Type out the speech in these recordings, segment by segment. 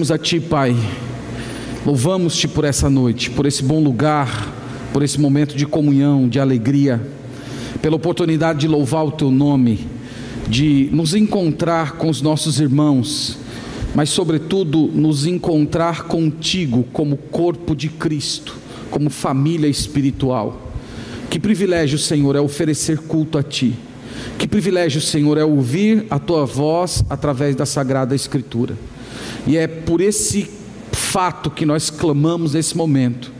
a Ti, Pai. Louvamos-te por essa noite, por esse bom lugar, por esse momento de comunhão, de alegria, pela oportunidade de louvar o Teu nome, de nos encontrar com os nossos irmãos, mas, sobretudo, nos encontrar contigo como corpo de Cristo, como família espiritual. Que privilégio, Senhor, é oferecer culto a Ti. Que privilégio, Senhor, é ouvir a Tua voz através da Sagrada Escritura. E é por esse fato que nós clamamos nesse momento,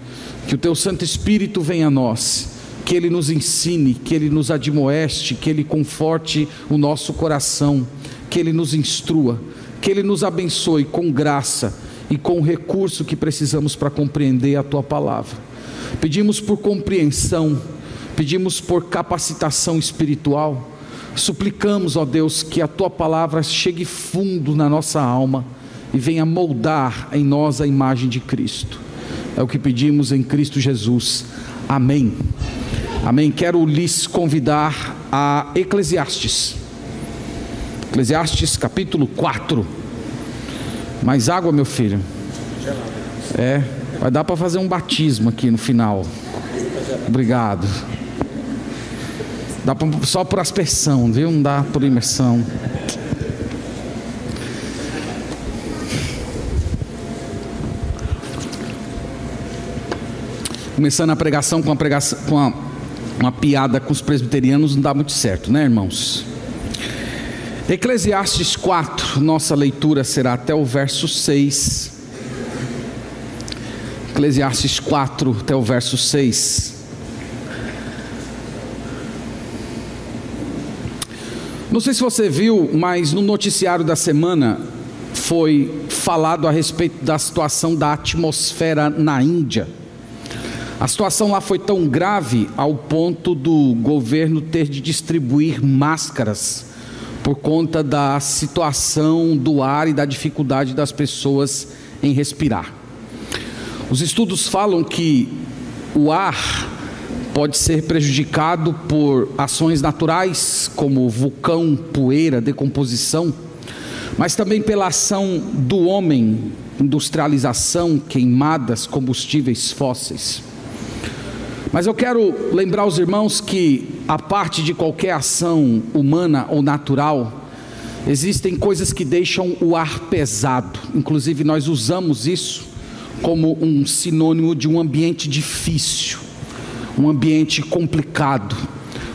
que o Teu Santo Espírito venha a nós, que Ele nos ensine, que Ele nos admoeste, que Ele conforte o nosso coração, que Ele nos instrua, que Ele nos abençoe com graça e com o recurso que precisamos para compreender a Tua palavra. Pedimos por compreensão, pedimos por capacitação espiritual, suplicamos, ó Deus, que a Tua palavra chegue fundo na nossa alma e venha moldar em nós a imagem de Cristo. É o que pedimos em Cristo Jesus. Amém. Amém. Quero lhes convidar a Eclesiastes. Eclesiastes capítulo 4. Mais água, meu filho? É, vai dar para fazer um batismo aqui no final. Obrigado. Dá pra, só por aspersão, viu? Não dá por imersão. Começando a pregação com, a pregação, com a, uma piada com os presbiterianos não dá muito certo, né, irmãos? Eclesiastes 4, nossa leitura será até o verso 6. Eclesiastes 4, até o verso 6. Não sei se você viu, mas no noticiário da semana foi falado a respeito da situação da atmosfera na Índia. A situação lá foi tão grave ao ponto do governo ter de distribuir máscaras por conta da situação do ar e da dificuldade das pessoas em respirar. Os estudos falam que o ar pode ser prejudicado por ações naturais, como vulcão, poeira, decomposição, mas também pela ação do homem, industrialização, queimadas, combustíveis fósseis. Mas eu quero lembrar os irmãos que, a parte de qualquer ação humana ou natural, existem coisas que deixam o ar pesado. Inclusive, nós usamos isso como um sinônimo de um ambiente difícil, um ambiente complicado.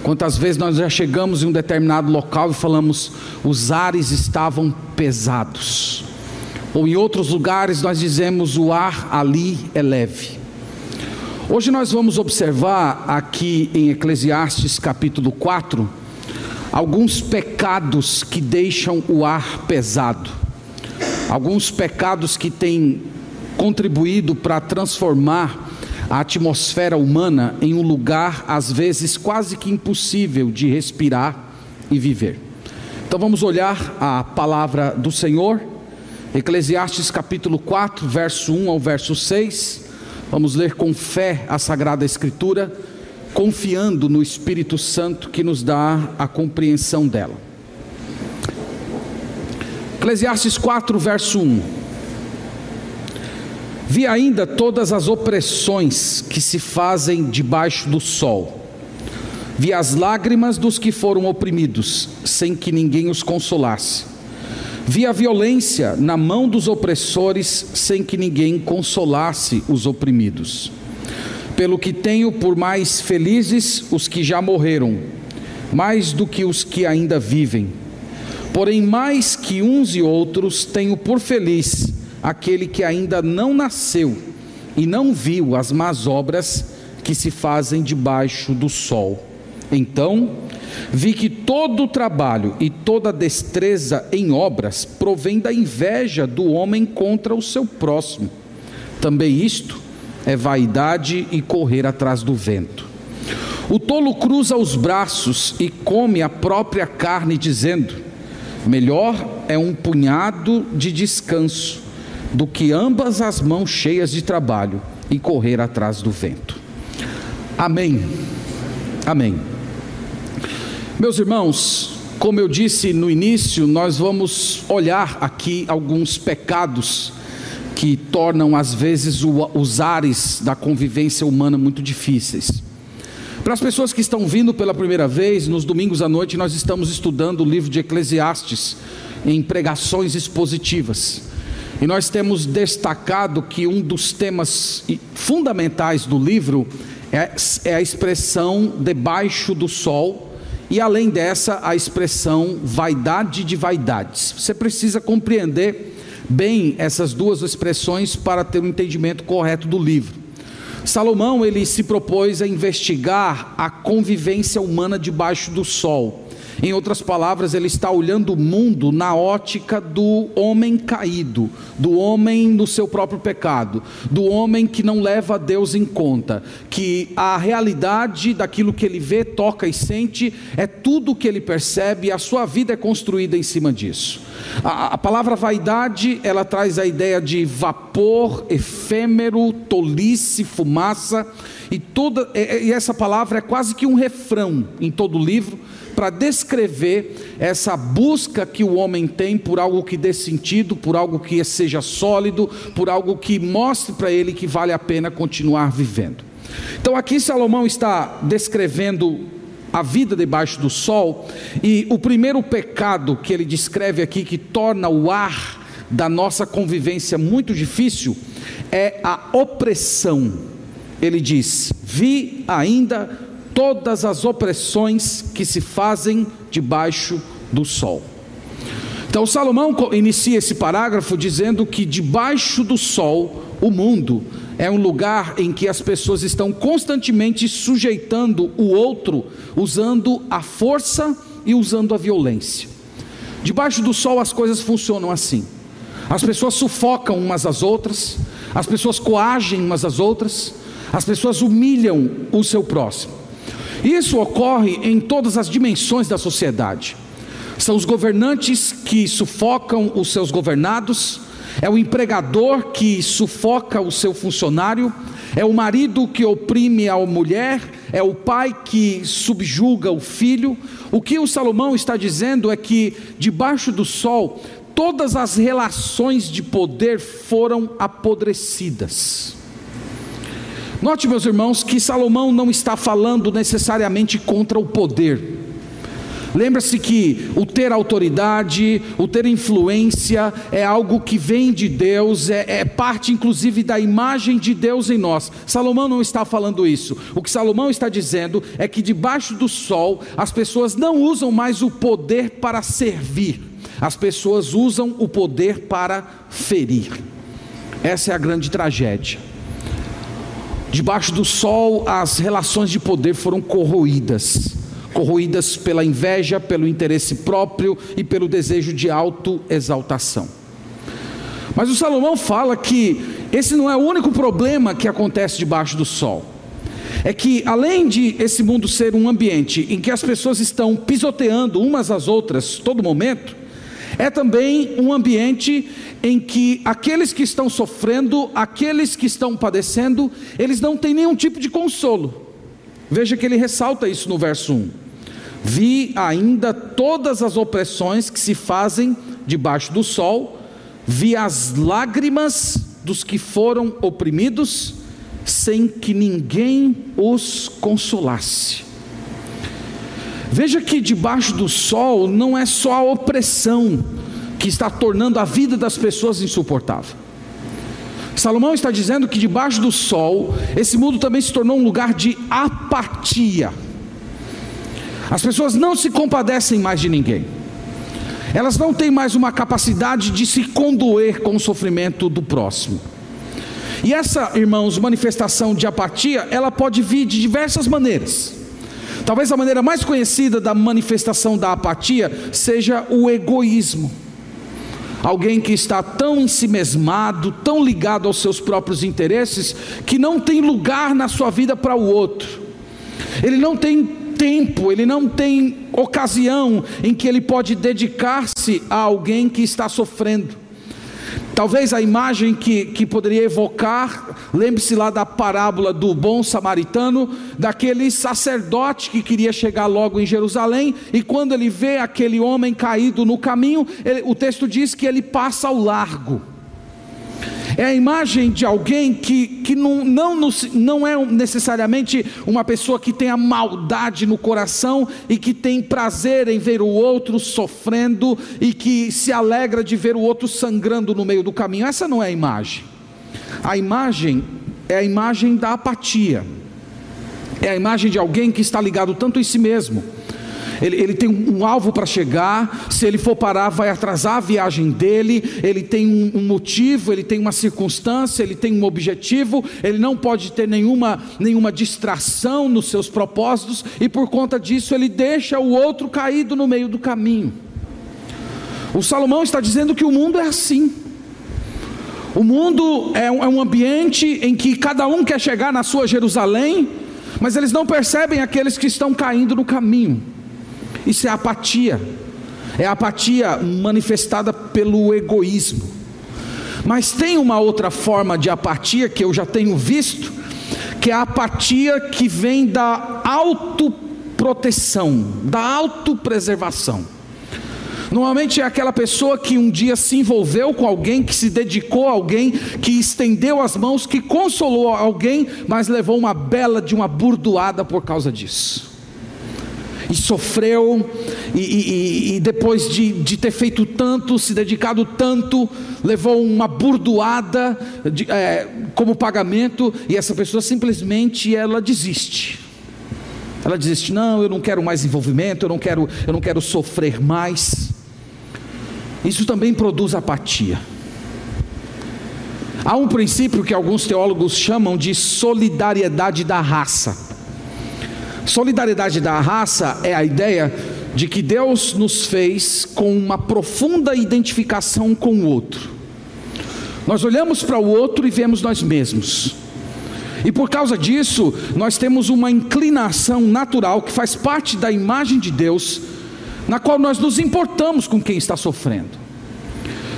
Quantas vezes nós já chegamos em um determinado local e falamos, os ares estavam pesados. Ou em outros lugares nós dizemos, o ar ali é leve. Hoje nós vamos observar aqui em Eclesiastes capítulo 4 alguns pecados que deixam o ar pesado, alguns pecados que têm contribuído para transformar a atmosfera humana em um lugar às vezes quase que impossível de respirar e viver. Então vamos olhar a palavra do Senhor, Eclesiastes capítulo 4, verso 1 ao verso 6. Vamos ler com fé a Sagrada Escritura, confiando no Espírito Santo que nos dá a compreensão dela. Eclesiastes 4, verso 1. Vi ainda todas as opressões que se fazem debaixo do sol. Vi as lágrimas dos que foram oprimidos, sem que ninguém os consolasse. Vi a violência na mão dos opressores, sem que ninguém consolasse os oprimidos. Pelo que tenho por mais felizes os que já morreram, mais do que os que ainda vivem. Porém, mais que uns e outros, tenho por feliz aquele que ainda não nasceu e não viu as más obras que se fazem debaixo do sol. Então, vi que todo o trabalho e toda destreza em obras provém da inveja do homem contra o seu próximo. Também isto é vaidade e correr atrás do vento. O tolo cruza os braços e come a própria carne, dizendo: Melhor é um punhado de descanso do que ambas as mãos cheias de trabalho e correr atrás do vento. Amém. Amém. Meus irmãos, como eu disse no início, nós vamos olhar aqui alguns pecados que tornam às vezes os ares da convivência humana muito difíceis. Para as pessoas que estão vindo pela primeira vez, nos domingos à noite nós estamos estudando o livro de Eclesiastes em pregações expositivas. E nós temos destacado que um dos temas fundamentais do livro é, é a expressão debaixo do sol, e além dessa, a expressão vaidade de vaidades. Você precisa compreender bem essas duas expressões para ter um entendimento correto do livro. Salomão ele se propôs a investigar a convivência humana debaixo do sol. Em outras palavras, ele está olhando o mundo na ótica do homem caído, do homem no seu próprio pecado, do homem que não leva Deus em conta, que a realidade daquilo que ele vê, toca e sente é tudo o que ele percebe e a sua vida é construída em cima disso. A, a palavra vaidade, ela traz a ideia de vapor efêmero, tolice, fumaça, e toda e essa palavra é quase que um refrão em todo o livro para descrever essa busca que o homem tem por algo que dê sentido, por algo que seja sólido, por algo que mostre para ele que vale a pena continuar vivendo. Então aqui Salomão está descrevendo a vida debaixo do sol, e o primeiro pecado que ele descreve aqui, que torna o ar da nossa convivência muito difícil, é a opressão. Ele diz: Vi ainda todas as opressões que se fazem debaixo do sol. Então, Salomão inicia esse parágrafo dizendo que debaixo do sol, o mundo é um lugar em que as pessoas estão constantemente sujeitando o outro, usando a força e usando a violência. Debaixo do sol as coisas funcionam assim. As pessoas sufocam umas às outras, as pessoas coagem umas às outras, as pessoas humilham o seu próximo. Isso ocorre em todas as dimensões da sociedade. São os governantes que sufocam os seus governados, é o empregador que sufoca o seu funcionário, é o marido que oprime a mulher, é o pai que subjuga o filho. O que o Salomão está dizendo é que debaixo do sol todas as relações de poder foram apodrecidas. Note, meus irmãos, que Salomão não está falando necessariamente contra o poder. Lembra-se que o ter autoridade, o ter influência, é algo que vem de Deus, é, é, parte inclusive da imagem de Deus em nós. Salomão não está falando isso. O que Salomão está dizendo é que debaixo do sol as pessoas não usam mais o poder para servir, as pessoas usam o poder para ferir. Essa é a grande tragédia. Debaixo do sol, as relações de poder foram corroídas corroídas pela inveja, pelo interesse próprio e pelo desejo de autoexaltação. Mas o Salomão fala que esse não é o único problema que acontece debaixo do sol. É que além de esse mundo ser um ambiente em que as pessoas estão pisoteando umas às outras todo momento, é também um ambiente em que aqueles que estão sofrendo, aqueles que estão padecendo, eles não têm nenhum tipo de consolo. Veja que ele ressalta isso no verso 1. Vi ainda todas as opressões que se fazem debaixo do sol, vi as lágrimas dos que foram oprimidos, sem que ninguém os consolasse. Veja que debaixo do sol não é só a opressão, que está tornando a vida das pessoas insuportável. Salomão está dizendo que debaixo do sol, esse mundo também se tornou um lugar de apatia. As pessoas não se compadecem mais de ninguém. Elas não têm mais uma capacidade de se condoer com o sofrimento do próximo. E essa, irmãos, manifestação de apatia, ela pode vir de diversas maneiras. Talvez a maneira mais conhecida da manifestação da apatia seja o egoísmo alguém que está tão ensimesmado, tão ligado aos seus próprios interesses, que não tem lugar na sua vida para o outro. Ele não tem tempo, ele não tem ocasião em que ele pode dedicar-se a alguém que está sofrendo. Talvez a imagem que, que poderia evocar, lembre-se lá da parábola do bom samaritano, daquele sacerdote que queria chegar logo em Jerusalém, e quando ele vê aquele homem caído no caminho, ele, o texto diz que ele passa ao largo. É a imagem de alguém que, que não, não, não é necessariamente uma pessoa que tem a maldade no coração e que tem prazer em ver o outro sofrendo e que se alegra de ver o outro sangrando no meio do caminho. Essa não é a imagem. A imagem é a imagem da apatia, é a imagem de alguém que está ligado tanto em si mesmo ele, ele tem um, alvo para chegar, se ele for parar, vai atrasar a viagem dele, ele tem um, um, motivo, ele tem uma circunstância, ele tem um objetivo, ele não pode ter nenhuma, nenhuma distração nos seus propósitos, e por conta disso ele deixa o outro caído no meio do caminho. O Salomão está dizendo que o mundo é assim. O mundo é um, é um ambiente em que cada um quer chegar na sua Jerusalém, mas eles não percebem aqueles que estão caindo no caminho. Isso é apatia. É apatia manifestada pelo egoísmo. Mas tem uma outra forma de apatia que eu já tenho visto, que é a apatia que vem da autoproteção, da autopreservação. Normalmente é aquela pessoa que um dia se envolveu com alguém, que se dedicou a alguém, que estendeu as mãos, que consolou alguém, mas levou uma bela de uma burdoada por causa disso e sofreu, e, e, e depois de, de, ter feito tanto, se dedicado tanto, levou uma burdoada de, é, como pagamento, e essa pessoa simplesmente ela desiste. Ela desiste, não, eu não quero mais envolvimento, eu não quero, eu não quero sofrer mais. Isso também produz apatia. Há um princípio que alguns teólogos chamam de solidariedade da raça. Solidariedade da raça é a ideia de que Deus nos fez com uma profunda identificação com o outro. Nós olhamos para o outro e vemos nós mesmos. E por causa disso, nós temos uma inclinação natural que faz parte da imagem de Deus, na qual nós nos importamos com quem está sofrendo.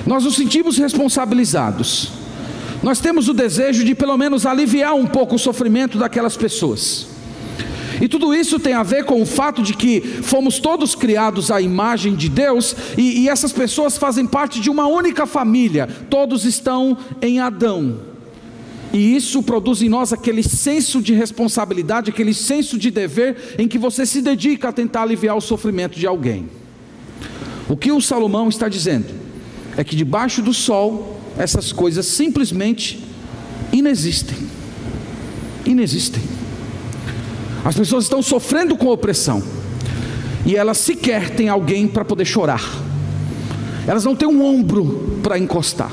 Nós nos sentimos responsabilizados. Nós temos o desejo de pelo menos aliviar um pouco o sofrimento daquelas pessoas. E tudo isso tem a ver com o fato de que fomos todos criados à imagem de Deus e, e essas pessoas fazem parte de uma única família, todos estão em Adão. E isso produz em nós aquele senso de responsabilidade, aquele senso de dever em que você se dedica a tentar aliviar o sofrimento de alguém. O que o Salomão está dizendo é que debaixo do sol essas coisas simplesmente inexistem. Inexistem. As pessoas estão sofrendo com opressão. E elas sequer têm alguém para poder chorar. Elas não têm um ombro para encostar.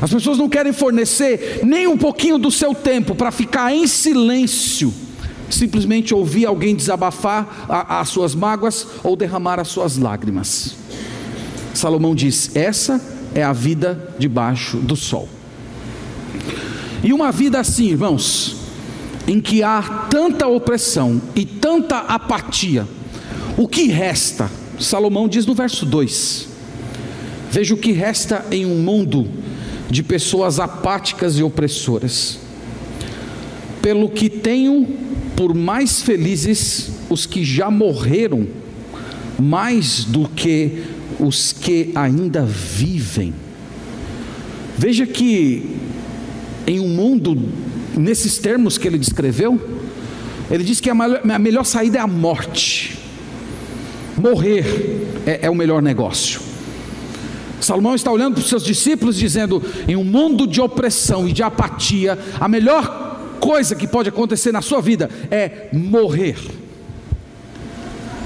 As pessoas não querem fornecer nem um pouquinho do seu tempo para ficar em silêncio, simplesmente ouvir alguém desabafar as suas mágoas ou derramar as suas lágrimas. Salomão diz: essa é a vida debaixo do sol. E uma vida assim, irmãos, em que há tanta opressão e tanta apatia, o que resta? Salomão diz no verso 2: Veja o que resta em um mundo de pessoas apáticas e opressoras. Pelo que tenho por mais felizes os que já morreram, mais do que os que ainda vivem. Veja que em um mundo nesses termos que ele descreveu, ele diz que a, a melhor saída é a morte. Morrer é, é o melhor negócio. Salomão está olhando para os seus discípulos dizendo: em um mundo de opressão e de apatia, a melhor coisa que pode acontecer na sua vida é morrer.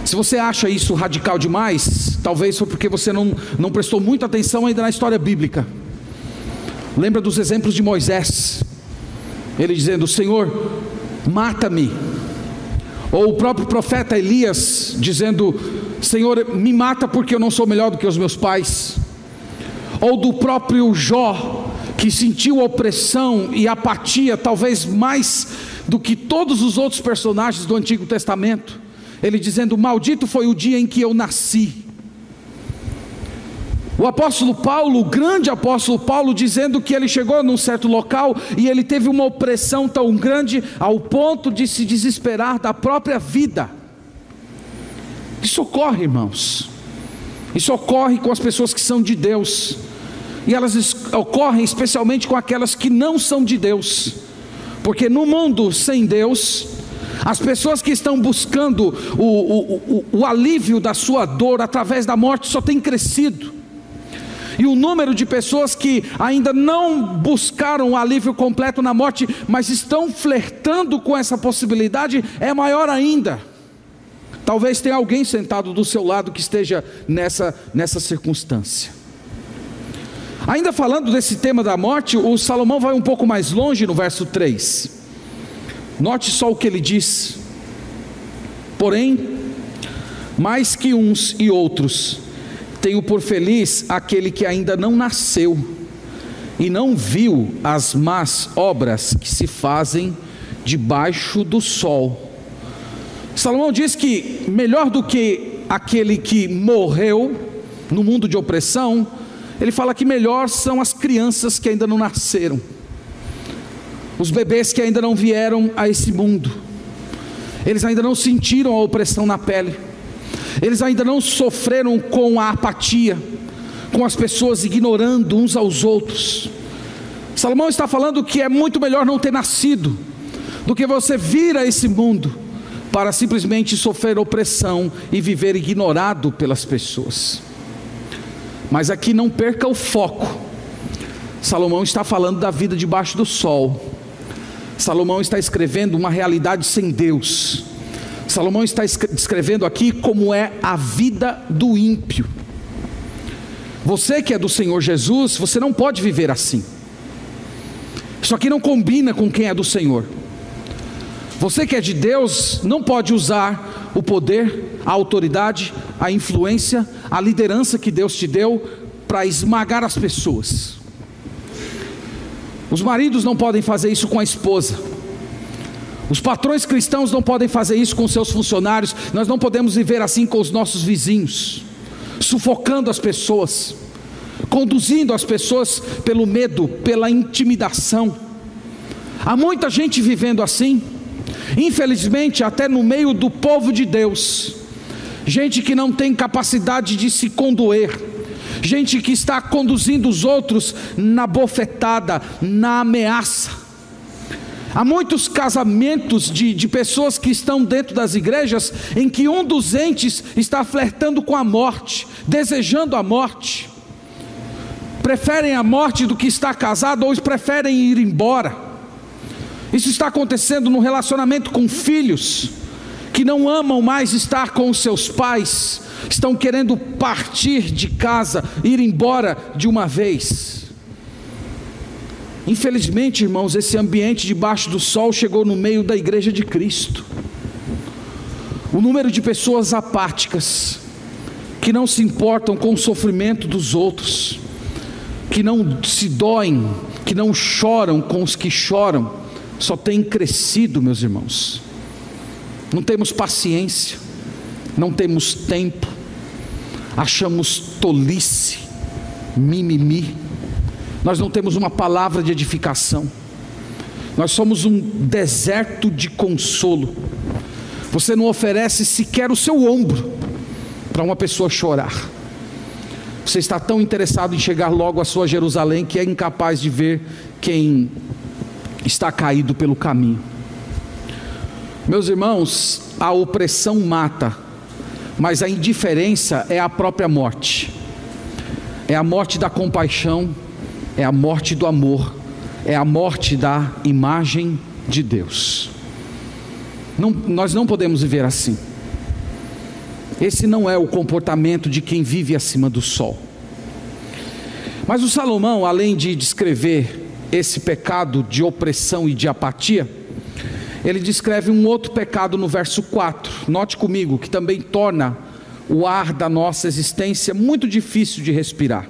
Se você acha isso radical demais, talvez foi porque você não, não prestou muita atenção ainda na história bíblica. Lembra dos exemplos de Moisés, ele dizendo: Senhor, mata-me. Ou o próprio profeta Elias dizendo: Senhor, me mata porque eu não sou melhor do que os meus pais. Ou do próprio Jó, que sentiu opressão e apatia, talvez mais do que todos os outros personagens do Antigo Testamento. Ele dizendo: Maldito foi o dia em que eu nasci. O apóstolo Paulo, o grande apóstolo Paulo, dizendo que ele chegou num certo local e ele teve uma opressão tão grande ao ponto de se desesperar da própria vida. Isso ocorre, irmãos. Isso ocorre com as pessoas que são de Deus. E elas ocorrem especialmente com aquelas que não são de Deus, porque no mundo sem Deus, as pessoas que estão buscando o, o, o, o alívio da sua dor através da morte só tem crescido. E o número de pessoas que ainda não buscaram o alívio completo na morte, mas estão flertando com essa possibilidade, é maior ainda. Talvez tenha alguém sentado do seu lado que esteja nessa, nessa circunstância. Ainda falando desse tema da morte, o Salomão vai um pouco mais longe no verso 3. Note só o que ele diz. Porém, mais que uns e outros, tenho por feliz aquele que ainda não nasceu e não viu as más obras que se fazem debaixo do sol. Salomão diz que melhor do que aquele que morreu no mundo de opressão, ele fala que melhor são as crianças que ainda não nasceram, os bebês que ainda não vieram a esse mundo, eles ainda não sentiram a opressão na pele eles ainda não sofreram com a apatia, com as pessoas ignorando uns aos outros. Salomão está falando que é muito melhor não ter nascido do que você vir a esse mundo para simplesmente sofrer opressão e viver ignorado pelas pessoas. Mas aqui não perca o foco. Salomão está falando da vida debaixo do sol. Salomão está escrevendo uma realidade sem Deus Salomão está descrevendo aqui como é a vida do ímpio. Você que é do Senhor Jesus, você não pode viver assim. Isso aqui não combina com quem é do Senhor. Você que é de Deus, não pode usar o poder, a autoridade, a influência, a liderança que Deus te deu para esmagar as pessoas. Os maridos não podem fazer isso com a esposa. Os patrões cristãos não podem fazer isso com seus funcionários, nós não podemos viver assim com os nossos vizinhos, sufocando as pessoas, conduzindo as pessoas pelo medo, pela intimidação. Há muita gente vivendo assim, infelizmente, até no meio do povo de Deus, gente que não tem capacidade de se condoer, gente que está conduzindo os outros na bofetada, na ameaça Há muitos casamentos de, de pessoas que estão dentro das igrejas em que um dos entes está flertando com a morte, desejando a morte. Preferem a morte do que estar casado ou preferem ir embora. Isso está acontecendo no relacionamento com filhos que não amam mais estar com seus pais, estão querendo partir de casa, ir embora de uma vez. Infelizmente, irmãos, esse ambiente debaixo do sol chegou no meio da igreja de Cristo. O número de pessoas apáticas, que não se importam com o sofrimento dos outros, que não se doem, que não choram com os que choram, só tem crescido, meus irmãos. Não temos paciência, não temos tempo, achamos tolice, mimimi nós não temos uma palavra de edificação, nós somos um deserto de consolo. Você não oferece sequer o seu ombro para uma pessoa chorar. Você está tão interessado em chegar logo à sua Jerusalém que é incapaz de ver quem está caído pelo caminho. Meus irmãos, a opressão mata, mas a indiferença é a própria morte. É a morte da compaixão, é a morte do amor, é a morte da imagem de Deus. Não, nós não podemos viver assim. Esse não é o comportamento de quem vive acima do sol. Mas o Salomão, além de descrever esse pecado de opressão e de apatia, ele descreve um outro pecado no verso 4. Note comigo que também torna o ar da nossa existência muito difícil de respirar.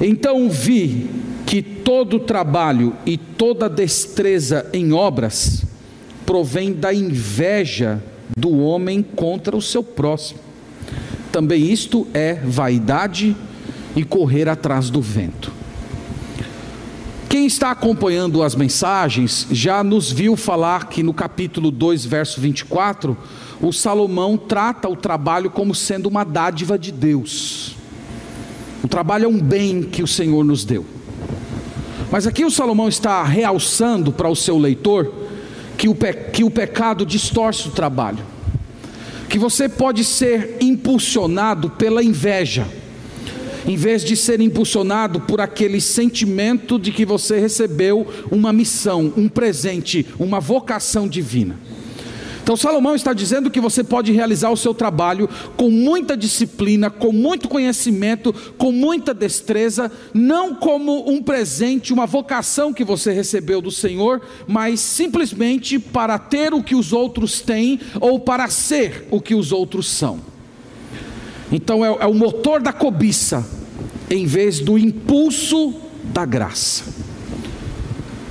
Então vi que todo trabalho e toda destreza em obras provém da inveja do homem contra o seu próximo. Também isto é vaidade e correr atrás do vento. Quem está acompanhando as mensagens já nos viu falar que no capítulo 2, verso 24, o Salomão trata o trabalho como sendo uma dádiva de Deus. O trabalho é um bem que o Senhor nos deu. Mas aqui o Salomão está realçando para o seu leitor que o, que o pecado distorce o trabalho, que você pode ser impulsionado pela inveja, em vez de ser impulsionado por aquele sentimento de que você recebeu uma missão, um presente, uma vocação divina. Então Salomão está dizendo que você pode realizar o seu trabalho com muita disciplina, com muito conhecimento, com muita destreza, não como um presente, uma vocação que você recebeu do Senhor, mas simplesmente para ter o que os outros têm ou para ser o que os outros são. Então é, é o motor da cobiça, em vez do impulso da graça.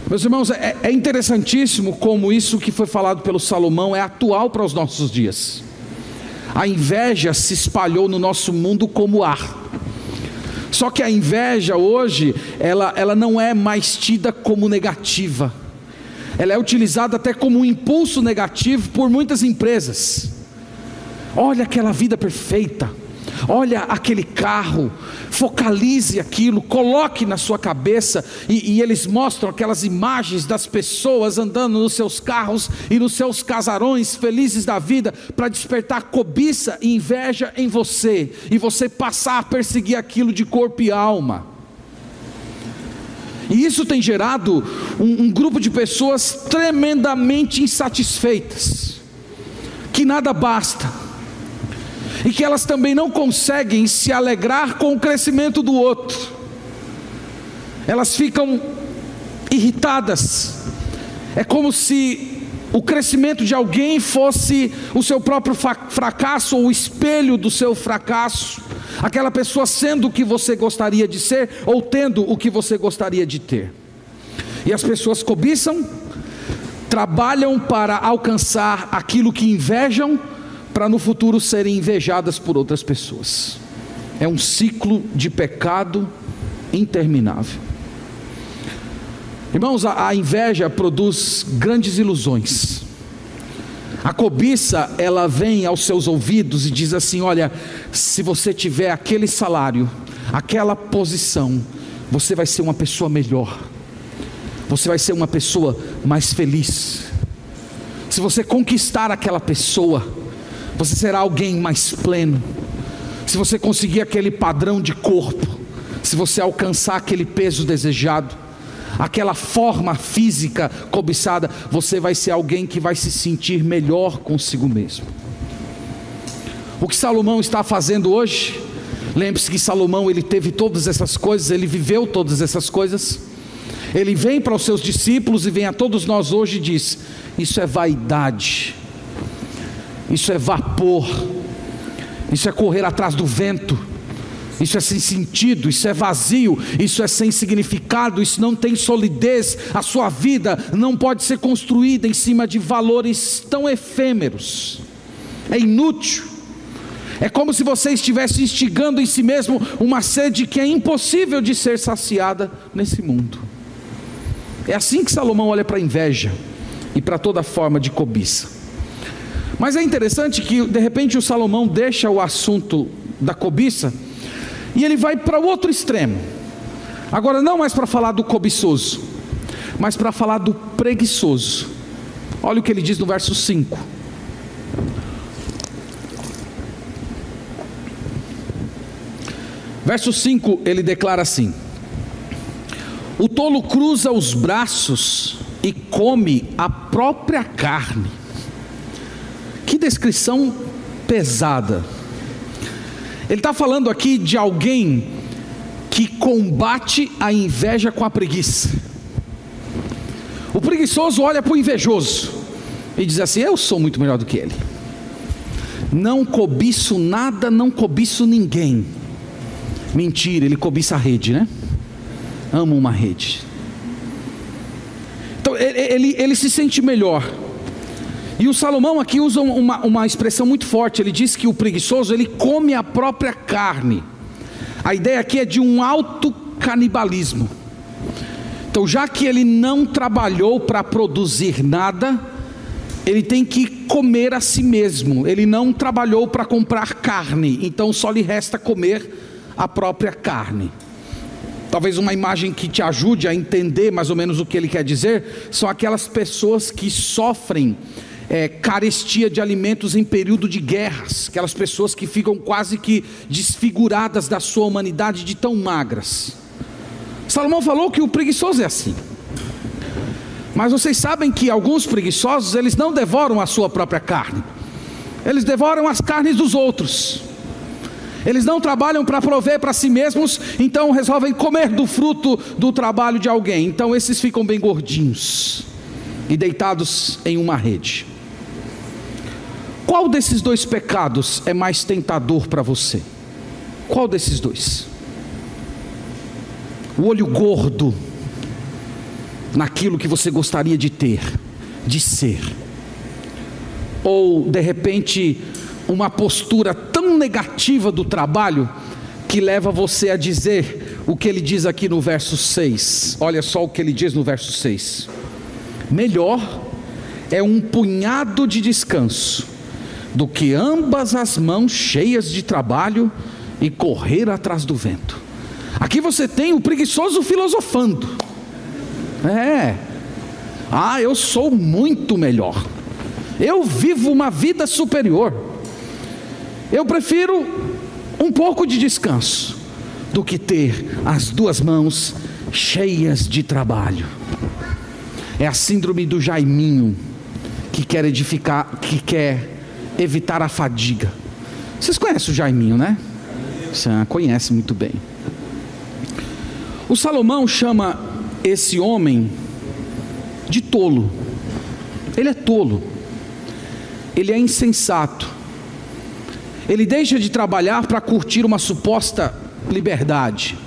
Meus irmãos, é, é interessantíssimo como isso que foi falado pelo Salomão é atual para os nossos dias. A inveja se espalhou no nosso mundo como ar. Só que a inveja hoje, ela, ela não é mais tida como negativa. Ela é utilizada até como um impulso negativo por muitas empresas. Olha aquela vida perfeita olha aquele carro, focalize aquilo, coloque na sua cabeça, e, e, eles mostram aquelas imagens das pessoas andando nos seus carros e nos seus casarões, felizes da vida, para despertar cobiça e inveja em você, e você passar a perseguir aquilo de corpo e alma. E isso tem gerado um, um grupo de pessoas tremendamente insatisfeitas, que nada basta e que elas também não conseguem se alegrar com o crescimento do outro. Elas ficam irritadas. É como se o crescimento de alguém fosse o seu próprio fracasso ou o espelho do seu fracasso. Aquela pessoa sendo o que você gostaria de ser ou tendo o que você gostaria de ter. E as pessoas cobiçam, trabalham para alcançar aquilo que invejam para no futuro serem invejadas por outras pessoas. É um ciclo de pecado interminável. Irmãos, a, inveja produz grandes ilusões. A cobiça, ela vem aos seus ouvidos e diz assim: Olha, se você tiver aquele salário, aquela posição, você vai ser uma pessoa melhor, você vai ser uma pessoa mais feliz. Se você conquistar aquela pessoa, você será alguém mais pleno. Se você conseguir aquele padrão de corpo, se você alcançar aquele peso desejado, aquela forma física cobiçada, você vai ser alguém que vai se sentir melhor consigo mesmo. O que Salomão está fazendo hoje? Lembre-se que Salomão ele teve todas essas coisas, ele viveu todas essas coisas. Ele vem para os seus discípulos e vem a todos nós hoje e diz: Isso é vaidade isso é vapor, isso é correr atrás do vento, isso é sem sentido, isso é vazio, isso é sem significado, isso não tem solidez. A sua vida não pode ser construída em cima de valores tão efêmeros, é inútil. É como se você estivesse instigando em si mesmo uma sede que é impossível de ser saciada nesse mundo. É assim que Salomão olha para a inveja e para toda forma de cobiça. Mas é interessante que de repente o Salomão deixa o assunto da cobiça e ele vai para o outro extremo. Agora, não mais para falar do cobiçoso, mas para falar do preguiçoso. Olha o que ele diz no verso 5. Verso 5 ele declara assim: O tolo cruza os braços e come a própria carne que descrição pesada. Ele está falando aqui de alguém que combate a inveja com a preguiça. O preguiçoso olha para o invejoso e diz assim: Eu sou muito melhor do que ele. Não cobiço nada, não cobiço ninguém. Mentira, ele cobiça a rede, né? Ama uma rede. Então ele, ele, ele se sente melhor. E o Salomão aqui usa uma, uma expressão muito forte. Ele diz que o preguiçoso ele come a própria carne. A ideia aqui é de um alto canibalismo. Então, já que ele não trabalhou para produzir nada, ele tem que comer a si mesmo. Ele não trabalhou para comprar carne, então só lhe resta comer a própria carne. Talvez uma imagem que te ajude a entender mais ou menos o que ele quer dizer são aquelas pessoas que sofrem é, carestia de alimentos em período de guerras, aquelas pessoas que ficam quase que desfiguradas da sua humanidade de tão magras. Salomão falou que o preguiçoso é assim. Mas vocês sabem que alguns preguiçosos, eles não devoram a sua própria carne. Eles devoram as carnes dos outros. Eles não trabalham para prover para si mesmos, então resolvem comer do fruto do trabalho de alguém. Então esses ficam bem gordinhos e deitados em uma rede. Qual desses dois pecados é mais tentador para você? Qual desses dois? O olho gordo naquilo que você gostaria de ter, de ser. Ou, de repente, uma postura tão negativa do trabalho que leva você a dizer o que ele diz aqui no verso 6. Olha só o que ele diz no verso 6. Melhor é um punhado de descanso do que ambas as mãos cheias de trabalho e correr atrás do vento. Aqui você tem o preguiçoso filosofando. É. Ah, eu sou muito melhor. Eu vivo uma vida superior. Eu prefiro um pouco de descanso do que ter as duas mãos cheias de trabalho. É a síndrome do Jaiminho que quer edificar, que quer evitar a fadiga. Vocês conhecem o Jaiminho, né? Você conhece muito bem. O Salomão chama esse homem de tolo. Ele é tolo. Ele é insensato. Ele deixa de trabalhar para curtir uma suposta liberdade.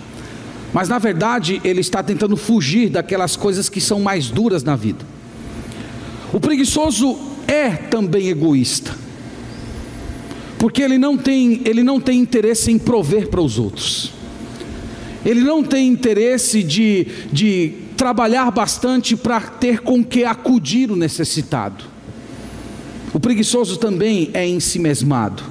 Mas na verdade, ele está tentando fugir daquelas coisas que são mais duras na vida. O preguiçoso é também egoísta. Porque ele não tem, ele não tem interesse em prover para os outros. Ele não tem interesse de, de trabalhar bastante para ter com que acudir o necessitado. O preguiçoso também é em si mesmado.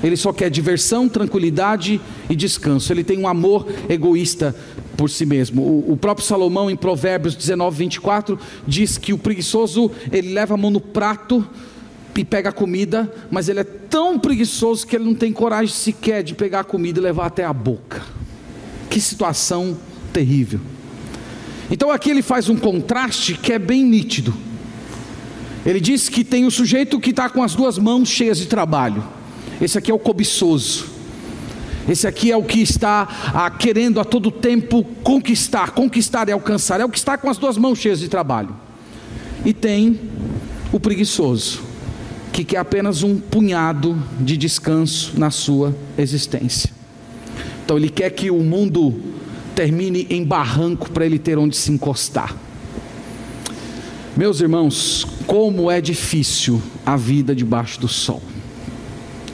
Ele só quer diversão, tranquilidade e descanso. Ele tem um amor egoísta por si mesmo. O, o, próprio Salomão, em Provérbios 19, 24, diz que o preguiçoso ele leva a mão no prato e pega a comida, mas ele é tão preguiçoso que ele não tem coragem sequer de pegar a comida e levar até a boca. Que situação terrível. Então aqui ele faz um contraste que é bem nítido. Ele diz que tem o sujeito que está com as duas mãos cheias de trabalho. Esse aqui é o cobiçoso. Esse aqui é o que está ah, querendo a todo tempo conquistar, conquistar e alcançar. É o que está com as duas mãos cheias de trabalho. E tem o preguiçoso, que quer apenas um punhado de descanso na sua existência. Então ele quer que o mundo termine em barranco para ele ter onde se encostar. Meus irmãos, como é difícil a vida debaixo do sol.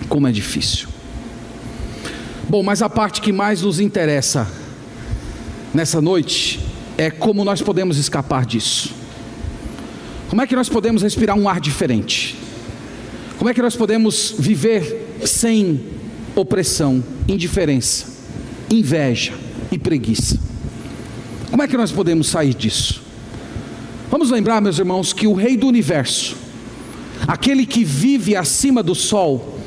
Como é difícil. Bom, mas a parte que mais nos interessa nessa noite é como nós podemos escapar disso. Como é que nós podemos respirar um ar diferente? Como é que nós podemos viver sem opressão, indiferença, inveja e preguiça? Como é que nós podemos sair disso? Vamos lembrar, meus irmãos, que o Rei do universo, aquele que vive acima do sol,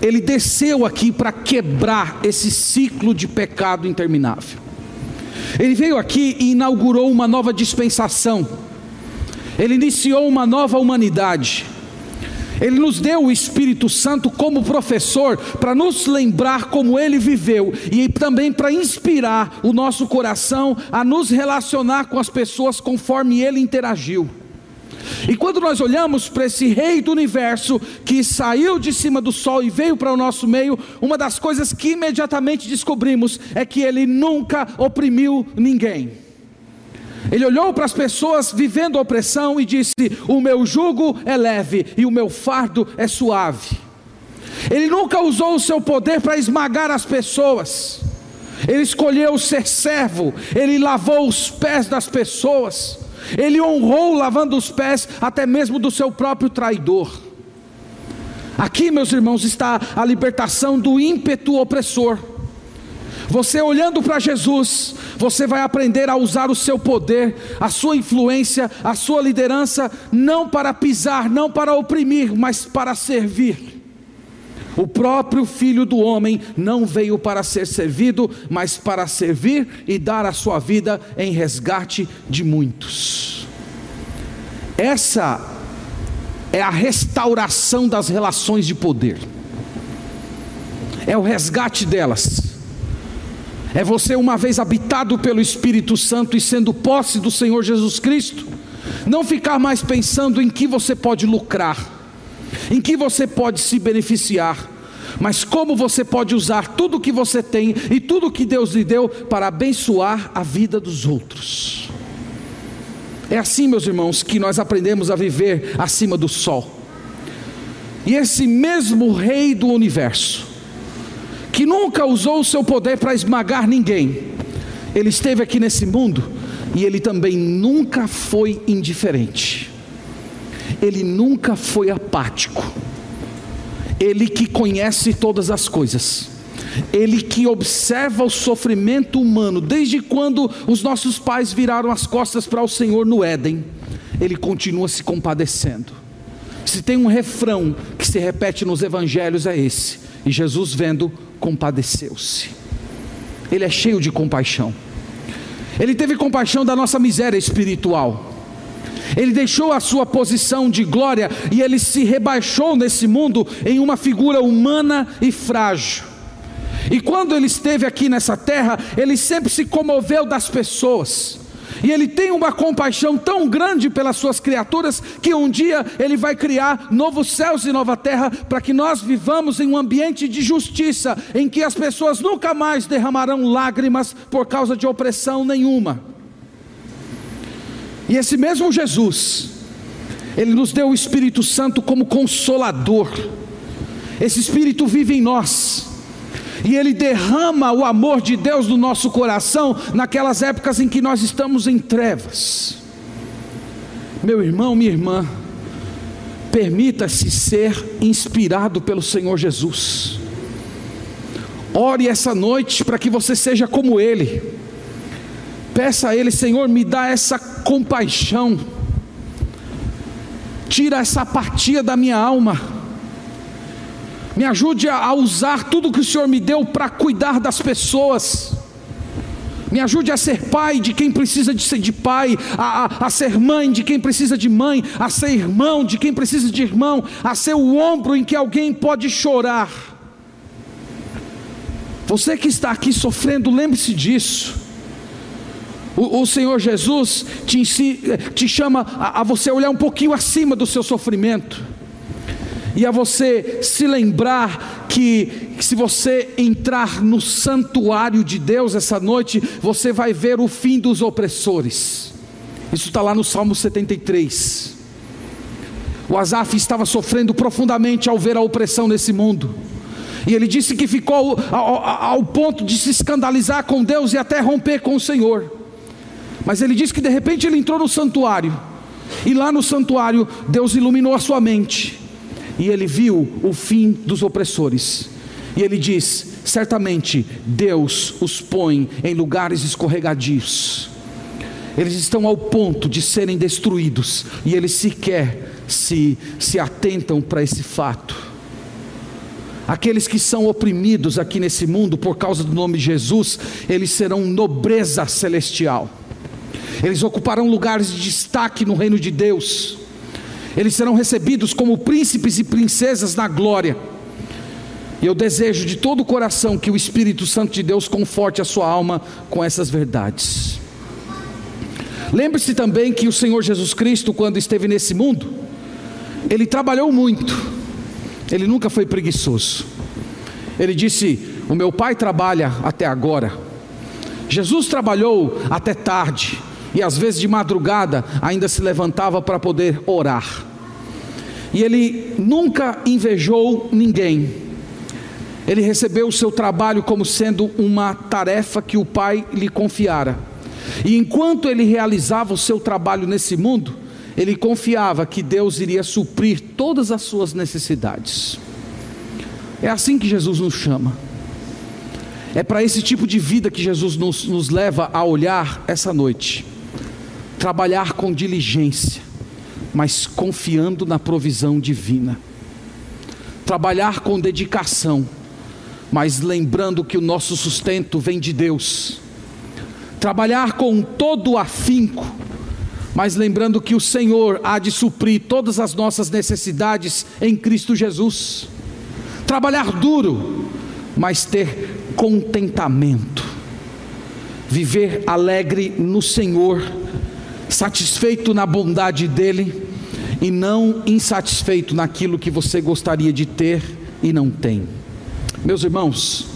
ele desceu aqui para quebrar esse ciclo de pecado interminável. Ele veio aqui e inaugurou uma nova dispensação. Ele iniciou uma nova humanidade. Ele nos deu o Espírito Santo como professor para nos lembrar como ele viveu e também para inspirar o nosso coração a nos relacionar com as pessoas conforme ele interagiu. E quando nós olhamos para esse rei do universo que saiu de cima do sol e veio para o nosso meio, uma das coisas que imediatamente descobrimos é que ele nunca oprimiu ninguém. Ele olhou para as pessoas vivendo opressão e disse: O meu jugo é leve e o meu fardo é suave. Ele nunca usou o seu poder para esmagar as pessoas. Ele escolheu ser servo, ele lavou os pés das pessoas, ele honrou lavando os pés até mesmo do seu próprio traidor. Aqui, meus irmãos, está a libertação do ímpeto opressor. Você olhando para Jesus, você vai aprender a usar o seu poder, a sua influência, a sua liderança, não para pisar, não para oprimir, mas para servir. O próprio Filho do Homem não veio para ser servido, mas para servir e dar a sua vida em resgate de muitos. Essa é a restauração das relações de poder, é o resgate delas. É você, uma vez habitado pelo Espírito Santo e sendo posse do Senhor Jesus Cristo, não ficar mais pensando em que você pode lucrar, em que você pode se beneficiar, mas como você pode usar tudo que você tem e tudo que Deus lhe deu para abençoar a vida dos outros. É assim, meus irmãos, que nós aprendemos a viver acima do sol. E esse mesmo Rei do universo, que nunca usou o seu poder para esmagar ninguém, ele esteve aqui nesse mundo e ele também nunca foi indiferente, ele nunca foi apático, ele que conhece todas as coisas. Ele que observa o sofrimento humano, desde quando os nossos pais viraram as costas para o Senhor no Éden, ele continua se compadecendo. Se tem um refrão que se repete nos evangelhos é esse: e Jesus vendo, compadeceu-se. Ele é cheio de compaixão. Ele teve compaixão da nossa miséria espiritual. Ele deixou a sua posição de glória e ele se rebaixou nesse mundo em uma figura humana e frágil. E quando ele esteve aqui nessa terra, ele sempre se comoveu das pessoas. E ele tem uma compaixão tão grande pelas suas criaturas que um dia ele vai criar novos céus e nova terra para que nós vivamos em um ambiente de justiça, em que as pessoas nunca mais derramarão lágrimas por causa de opressão nenhuma. E esse mesmo Jesus, ele nos deu o Espírito Santo como consolador. Esse Espírito vive em nós e Ele derrama o amor de Deus no nosso coração naquelas épocas em que nós estamos em trevas. Meu irmão, minha irmã, permita-se ser inspirado pelo Senhor Jesus. Ore essa noite para que você seja como Ele. Peça a Ele, Senhor, me dá essa compaixão. Tira essa apatia da minha alma me ajude a usar tudo que o Senhor me deu para cuidar das pessoas. Me ajude a ser pai de quem precisa de ser de pai, a, a, a, ser mãe de quem precisa de mãe, a ser irmão de quem precisa de irmão, a ser o ombro em que alguém pode chorar. Você que está aqui sofrendo, lembre-se disso. O, o, Senhor Jesus te, te chama a, a você olhar um pouquinho acima do seu sofrimento e a você se lembrar que, se você entrar no santuário de Deus essa noite, você vai ver o fim dos opressores. Isso está lá no Salmo 73. O Asaf estava sofrendo profundamente ao ver a opressão nesse mundo. E ele disse que ficou ao, ao, ponto de se escandalizar com Deus e até romper com o Senhor. Mas ele disse que de repente ele entrou no santuário. E lá no santuário, Deus iluminou a sua mente e ele viu o fim dos opressores. E ele diz: certamente Deus os põe em lugares escorregadios. Eles estão ao ponto de serem destruídos e eles sequer se, se atentam para esse fato. Aqueles que são oprimidos aqui nesse mundo por causa do nome de Jesus, eles serão nobreza celestial. Eles ocuparão lugares de destaque no reino de Deus eles serão recebidos como príncipes e princesas na glória. E eu desejo de todo o coração que o Espírito Santo de Deus conforte a sua alma com essas verdades. Lembre-se também que o Senhor Jesus Cristo, quando esteve nesse mundo, ele trabalhou muito, ele nunca foi preguiçoso. Ele disse: O meu pai trabalha até agora. Jesus trabalhou até tarde, e às vezes de madrugada ainda se levantava para poder orar. E ele nunca invejou ninguém. Ele recebeu o seu trabalho como sendo uma tarefa que o pai lhe confiara. E enquanto ele realizava o seu trabalho nesse mundo, ele confiava que Deus iria suprir todas as suas necessidades. É assim que Jesus nos chama. É para esse tipo de vida que Jesus nos, nos leva a olhar essa noite. Trabalhar com diligência, mas confiando na provisão divina. Trabalhar com dedicação, mas lembrando que o nosso sustento vem de Deus. Trabalhar com todo afinco, mas lembrando que o Senhor há de suprir todas as nossas necessidades em Cristo Jesus. Trabalhar duro, mas ter contentamento. Viver alegre no Senhor, satisfeito na bondade dEle e não insatisfeito naquilo que você gostaria de ter e não tem. Meus irmãos,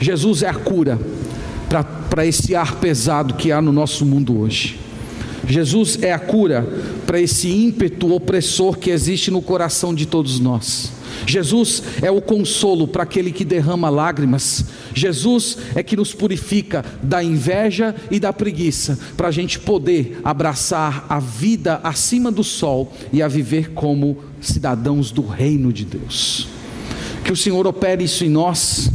Jesus é a cura para esse ar pesado que há no nosso mundo hoje. Jesus é a cura para esse ímpeto opressor que existe no coração de todos nós. Jesus é o consolo para aquele que derrama lágrimas. Jesus é que nos purifica da inveja e da preguiça, para a gente poder abraçar a vida acima do sol e a viver como cidadãos do reino de Deus. Que o Senhor opere isso em nós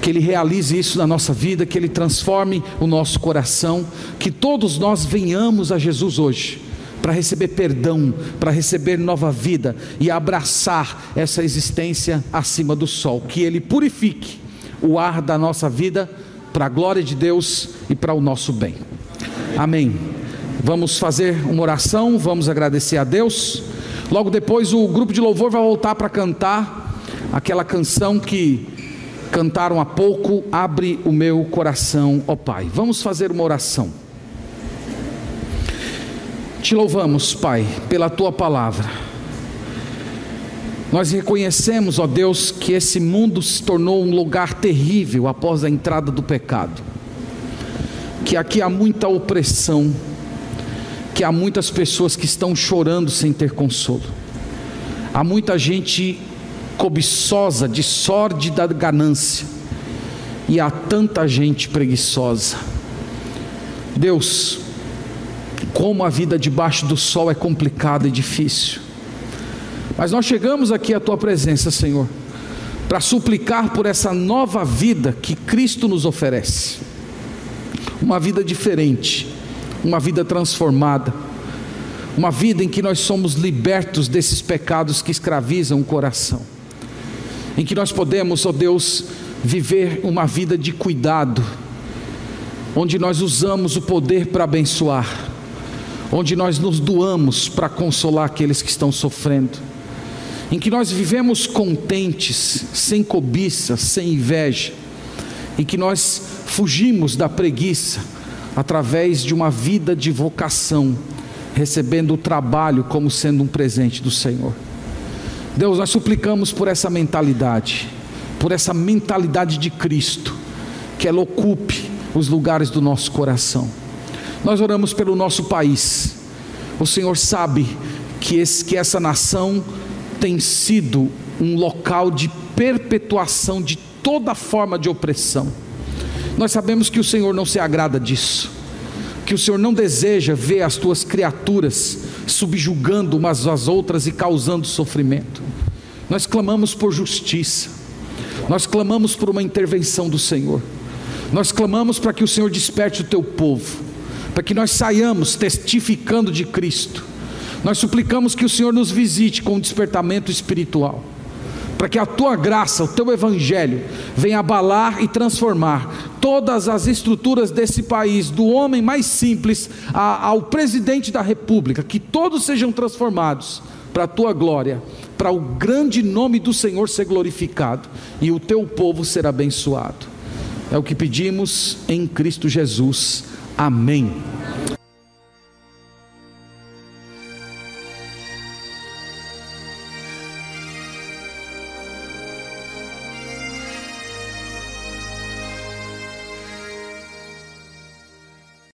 que Ele realize isso na nossa vida, que Ele transforme o nosso coração, que todos nós venhamos a Jesus hoje para receber perdão, para receber nova vida e abraçar essa existência acima do sol, que Ele purifique o ar da nossa vida para a glória de Deus e para o nosso bem. Amém. Vamos fazer uma oração, vamos agradecer a Deus. Logo depois o grupo de louvor vai voltar para cantar aquela canção que cantaram há pouco, abre o meu coração, ó Pai. Vamos fazer uma oração. Te louvamos, Pai, pela tua palavra. Nós reconhecemos, ó Deus, que esse mundo se tornou um lugar terrível após a entrada do pecado. Que aqui há muita opressão, que há muitas pessoas que estão chorando sem ter consolo. Há muita gente cobiçosa, de sórdida ganância, e há tanta gente preguiçosa. Deus, como a vida debaixo do sol é complicada e difícil. Mas nós chegamos aqui à tua presença, Senhor, para suplicar por essa nova vida que Cristo nos oferece. Uma vida diferente, uma vida transformada, uma vida em que nós somos libertos desses pecados que escravizam o coração. Em que nós podemos, ó Deus, viver uma vida de cuidado, onde nós usamos o poder para abençoar onde nós nos doamos para consolar aqueles que estão sofrendo, em que nós vivemos contentes, sem cobiça, sem inveja, em que nós fugimos da preguiça através de uma vida de vocação, recebendo o trabalho como sendo um presente do Senhor. Deus, nós suplicamos por essa mentalidade, por essa mentalidade de Cristo, que ela ocupe os lugares do nosso coração nós oramos pelo nosso país. O Senhor sabe que, esse, que essa nação tem sido um local de perpetuação de toda forma de opressão. Nós sabemos que o Senhor não se agrada disso, que o Senhor não deseja ver as tuas criaturas subjugando umas às outras e causando sofrimento. Nós clamamos por justiça, nós clamamos por uma intervenção do Senhor, nós clamamos para que o Senhor desperte o teu povo para que nós saiamos testificando de Cristo. Nós suplicamos que o Senhor nos visite com um despertamento espiritual, para que a tua graça, o teu evangelho, venha abalar e transformar todas as estruturas desse país, do homem mais simples ao presidente da república, que todos sejam transformados para a tua glória, para o grande nome do Senhor ser glorificado e o teu povo ser abençoado. É o que pedimos em Cristo Jesus. Amém.